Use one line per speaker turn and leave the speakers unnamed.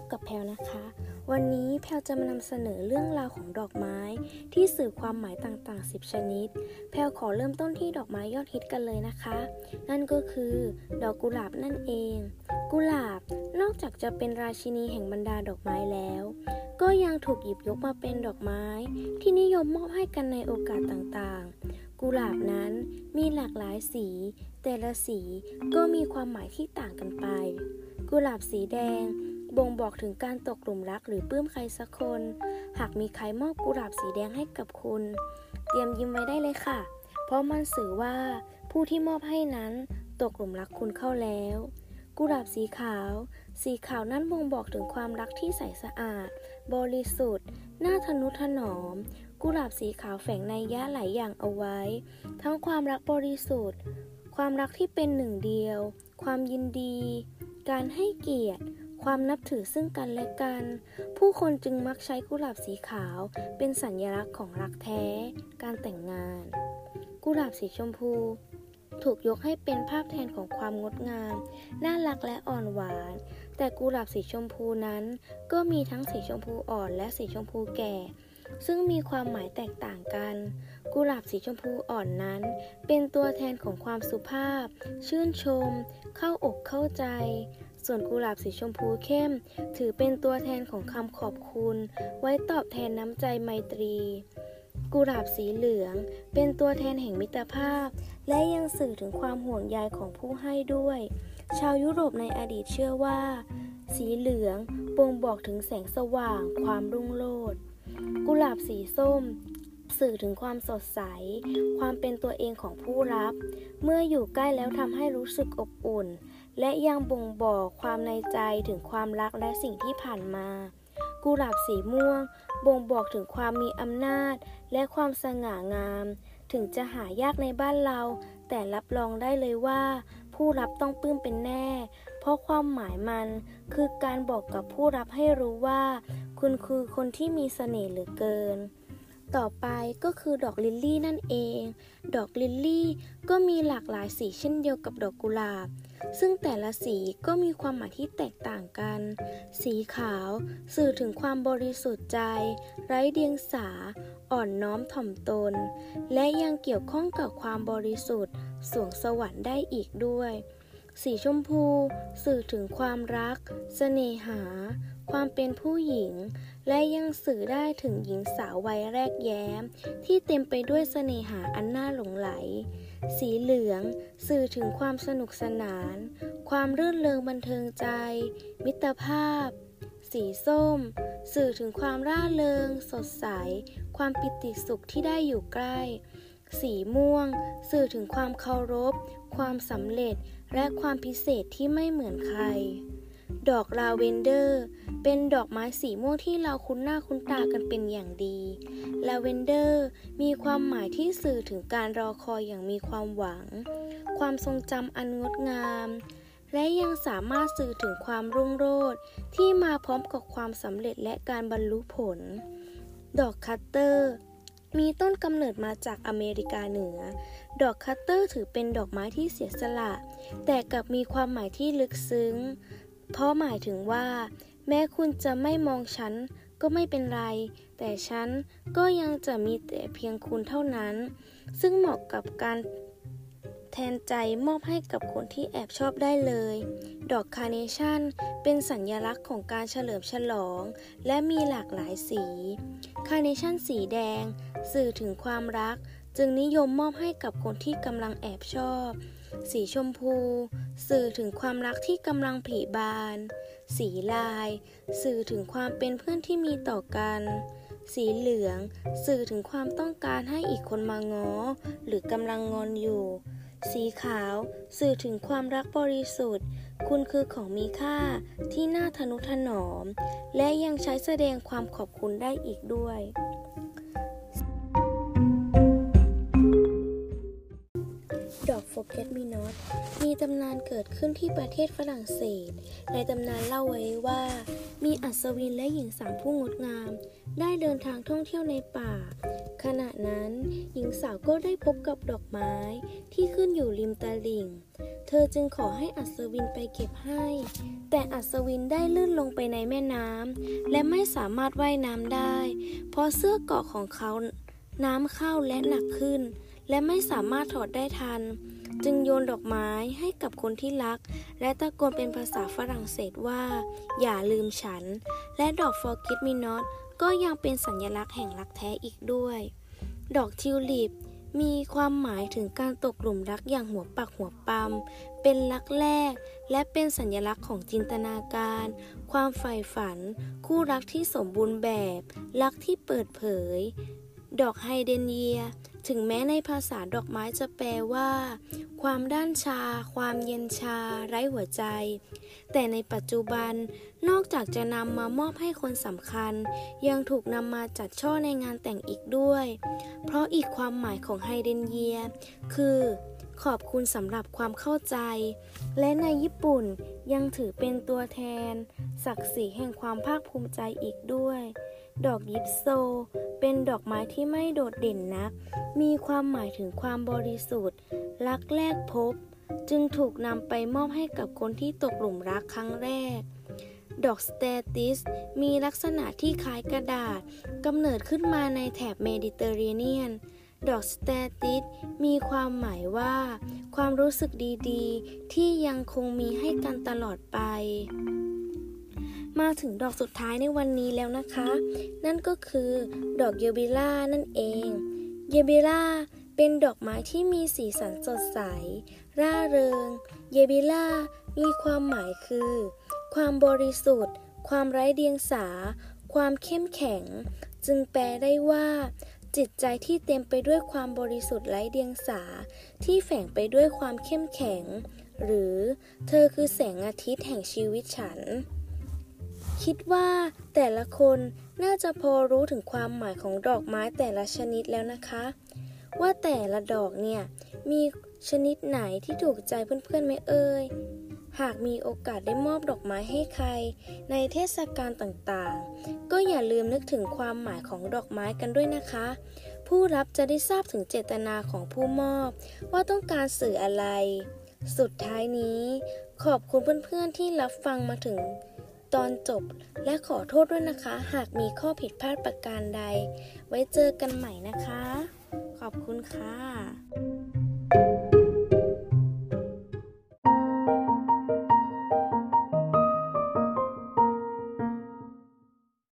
บกับแพลนะคะ วันนี้แพลจะมานำเสนอเรื่องราวของดอกไม้ที่สื่อความหมายต่างๆ 10 ชนิด แพลขอเริ่มต้นที่ดอกไม้ยอดฮิตกันเลยนะคะ นั่นก็คือดอกกุหลาบนั่นเอง กุหลาบนอกจากจะเป็นราชินีแห่งบรรดาดอกไม้แล้ว ก็ยังถูกหยิบยกมาเป็นดอกไม้ ที่นิยมมอบให้กันในโอกาสต่างๆ กุหลาบนั้นมีหลากหลายสี แต่ละสีก็มีความหมายที่ต่างกันไป กุหลาบสีแดง บ่งบอกถึงการตกหลุมรักหรือปลื้มใครสักคน หากมีใครมอบกุหลาบสีแดงให้กับคุณ เตรียมยิ้มไว้ได้เลยค่ะ เพราะมันสื่อว่าผู้ที่มอบให้นั้นตกหลุมรักคุณเข้าแล้ว กุหลาบสีขาว สีขาวนั้นบ่งบอกถึงความรักที่ใสสะอาด บริสุทธิ์ น่าทนุถนอม กุหลาบสีขาวแฝงในยะหลายอย่างเอาไว้ ทั้งความรักบริสุทธิ์ ความรักที่เป็นหนึ่งเดียว ความยินดี การให้เกียรติ ความนับถือซึ่งกันและกัน ผู้คนจึงมักใช้กุหลาบสีขาวเป็นสัญลักษณ์ของรักแท้ การแต่งงาน กุหลาบสีชมพู ถูกยกให้เป็นภาพแทนของความงดงาม น่ารักและอ่อนหวาน แต่กุหลาบสีชมพูนั้น ก็มีทั้งสีชมพูอ่อนและสีชมพูแก่ ซึ่งมีความหมายแตกต่างกัน กุหลาบสีชมพูอ่อนนั้น เป็นตัวแทนของความสุภาพ ชื่นชม เข้าอกเข้าใจ ส่วนกุหลาบสีชมพูเข้ม ถือเป็นตัวแทนของคำขอบคุณ ไว้ตอบแทนน้ำใจไมตรี กุหลาบสีเหลือง เป็นตัวแทนแห่งมิตรภาพ และยังสื่อถึงความห่วงใยของผู้ให้ด้วย ชาวยุโรปในอดีตเชื่อว่า สีเหลืองบ่งบอกถึงแสงสว่าง ความรุ่งโรจน์กุหลาบสีส้มสื่อถึงความสดใส ความเป็นตัวเองของผู้รับ เมื่ออยู่ใกล้แล้วทำให้รู้สึกอบอุ่น และยังบ่งบอกความในใจถึงความรักและสิ่งที่ผ่านมา กุหลาบสีม่วง บ่งบอกถึงความมีอำนาจ และความสง่างาม ถึงจะหายากในบ้านเรา แต่รับรองได้เลยว่า ผู้รับต้องปลื้มเป็นแน่ เพราะความหมายมันคือการบอกกับผู้รับให้รู้ว่า คุณคือคนที่มีเสน่ห์เหลือเกินต่อไปก็คือดอกลิลลี่นั่นเอง ดอกลิลลี่ก็มีหลากหลายสีเช่นเดียวกับดอกกุหลาบ ซึ่งแต่ละสีก็มีความหมายที่แตกต่างกัน สีขาวสื่อถึงความบริสุทธิ์ใจ ไร้เดียงสา อ่อนน้อมถ่อมตน และยังเกี่ยวข้องกับความบริสุทธิ์สวงสวรรค์ได้อีกด้วย สีชมพู สื่อถึงความรักเสน่หา ความเป็นผู้หญิง และยังสื่อได้ถึงหญิงสาววัยแรกแย้ม ที่เต็มไปด้วยเสน่หาอันน่าหลงไหล สีเหลืองสื่อถึงความสนุกสนาน ความรื่นเริงบันเทิงใจ มิตรภาพ สีส้ม สื่อถึงความร่าเริง สดใส ความปิติสุขที่ได้อยู่ใกล้ สีม่วง สื่อถึงความเคารพ ความสำเร็จ และความพิเศษที่ไม่เหมือนใคร ดอกลาเวนเดอร์ เป็นดอกไม้สีม่วงที่เราคุ้นหน้าคุ้นตากันเป็นอย่างดี ลาเวนเดอร์มีความหมายที่สื่อถึงการรอคอยอย่างมีความหวัง ความทรงจำอันงดงาม และยังสามารถสื่อถึงความรุ่งโรจน์ที่มาพร้อมกับความสำเร็จและการบรรลุผล ดอกคัตเตอร์ มีต้นกำเนิดมาจากอเมริกาเหนือ ดอกคัตเตอร์ถือเป็นดอกไม้ที่เสียสละ แต่กลับมีความหมายที่ลึกซึ้ง เพราะหมายถึงว่า แม้คุณจะไม่มองฉันก็ไม่เป็นไร แต่ฉันก็ยังจะมีแต่เพียงคุณเท่านั้น ซึ่งเหมาะกับการแทนใจมอบให้กับคนที่แอบชอบได้เลย ดอกคาร์เนชั่นเป็นสัญลักษณ์ของการเฉลิมฉลอง และมีหลากหลายสี คาร์เนชั่นสีแดง สื่อถึงความรัก จึงนิยมมอบให้กับคนที่กำลังแอบชอบ สีชมพู สื่อถึงความรักที่กำลังผลิบาน สีลาย สื่อถึงความเป็นเพื่อนที่มีต่อกัน สีเหลือง สื่อถึงความต้องการให้อีกคนมาง้อ หรือกำลังงอนอยู่ สีขาว สื่อถึงความรักบริสุทธิ์ คุณคือของมีค่าที่น่าทนุถนอม และยังใช้แสดงความขอบคุณได้อีกด้วย ดอก Forget Me Not มีตำนานเกิดขึ้นที่ประเทศฝรั่งเศส ในตำนานเล่าไว้ว่า มีอัศวินและหญิงสาวผู้งดงาม ได้เดินทางท่องเที่ยวในป่า ขณะนั้นหญิงสาวก็ได้พบกับดอกไม้ที่ขึ้นอยู่ริมตลิ่ง เธอจึงขอให้อัศวินไปเก็บให้ แต่อัศวินได้ลื่นลงไปในแม่น้ำและไม่สามารถว่ายน้ำได้ เพราะเสื้อเกาะของเขาน้ำเข้าและหนักขึ้น และไม่สามารถถอดได้ทัน จึงโยนดอกไม้ให้กับคนที่รัก และตะโกนเป็นภาษาฝรั่งเศสว่า อย่าลืมฉัน และดอก Forget Me Not ก็ยังเป็นสัญลักษณ์แห่งรักแท้อีกด้วย ดอกทิวลิปมีความหมายถึงการตกหลุมรักอย่างหัวปักหัวปั๊ม เป็นรักแรก และเป็นสัญลักษณ์ของจินตนาการ ความใฝ่ฝัน คู่รักที่สมบูรณ์แบบ รักที่เปิดเผย ดอกไฮเดนเยีย ถึงแม้ในภาษาดอกไม้จะแปลว่า ความด้านชา ความเย็นชา ไร้หัวใจ แต่ในปัจจุบันนอกจากจะนำมามอบให้คนสำคัญ ยังถูกนำมาจัดช่อในงานแต่งอีกด้วย เพราะอีกความหมายของไฮเดนเยีย คือ ขอบคุณสำหรับความเข้าใจ และในญี่ปุ่นยังถือเป็นตัวแทน ศักดิ์ศรีแห่งความภาคภูมิใจอีกด้วย ดอกยิปโซ เป็นดอกไม้ที่ไม่โดดเด่นนัก มีความหมายถึงความบริสุทธิ์ รักแรกพบ จึงถูกนำไปมอบให้กับคนที่ตกหลุมรักครั้งแรก ดอกสเตติสมีลักษณะที่คล้ายกระดาษกำเนิดขึ้นมาในแถบเมดิเตอร์เรเนียน ดอกสเตติสมีความหมายว่า ความรู้สึกดีๆ ที่ยังคงมีให้กันตลอดไป มาถึงดอกสุดท้ายในวันนี้แล้วนะคะ นั่นก็คือดอกเยบิล่านั่นเอง เยบิล่าเป็นดอกไม้ที่มีสีสันสดใส ร่าเริง เยบิล่ามีความหมายคือ ความบริสุทธิ์ ความไร้เดียงสา ความเข้มแข็ง จึงแปลได้ว่า จิตใจที่เต็มไปด้วยความบริสุทธิ์ไร้เดียงสา ที่แฝงไปด้วยความเข้มแข็ง หรือ เธอคือแสงอาทิตย์แห่งชีวิตฉัน คิดว่าแต่ละคนน่าจะพอรู้ถึงความหมายของดอกไม้แต่ละชนิดแล้วนะคะ ว่าแต่ละดอกเนี่ยมีชนิดไหนที่ถูกใจเพื่อนๆไหมเอ่ยหากมีโอกาสได้มอบดอกไม้ให้ใคร ในเทศกาลต่างๆ ก็อย่าลืมนึกถึงความหมายของดอกไม้กันด้วยนะคะ ผู้รับจะได้ทราบถึงเจตนาของผู้มอบ ว่าต้องการสื่ออะไร สุดท้ายนี้ ขอบคุณเพื่อนๆที่รับฟังมาถึง ตอนจบ และขอโทษด้วยนะคะ หากมีข้อผิดพลาดประการใด ไว้เจอกันใหม่นะคะ ขอบคุณค่ะ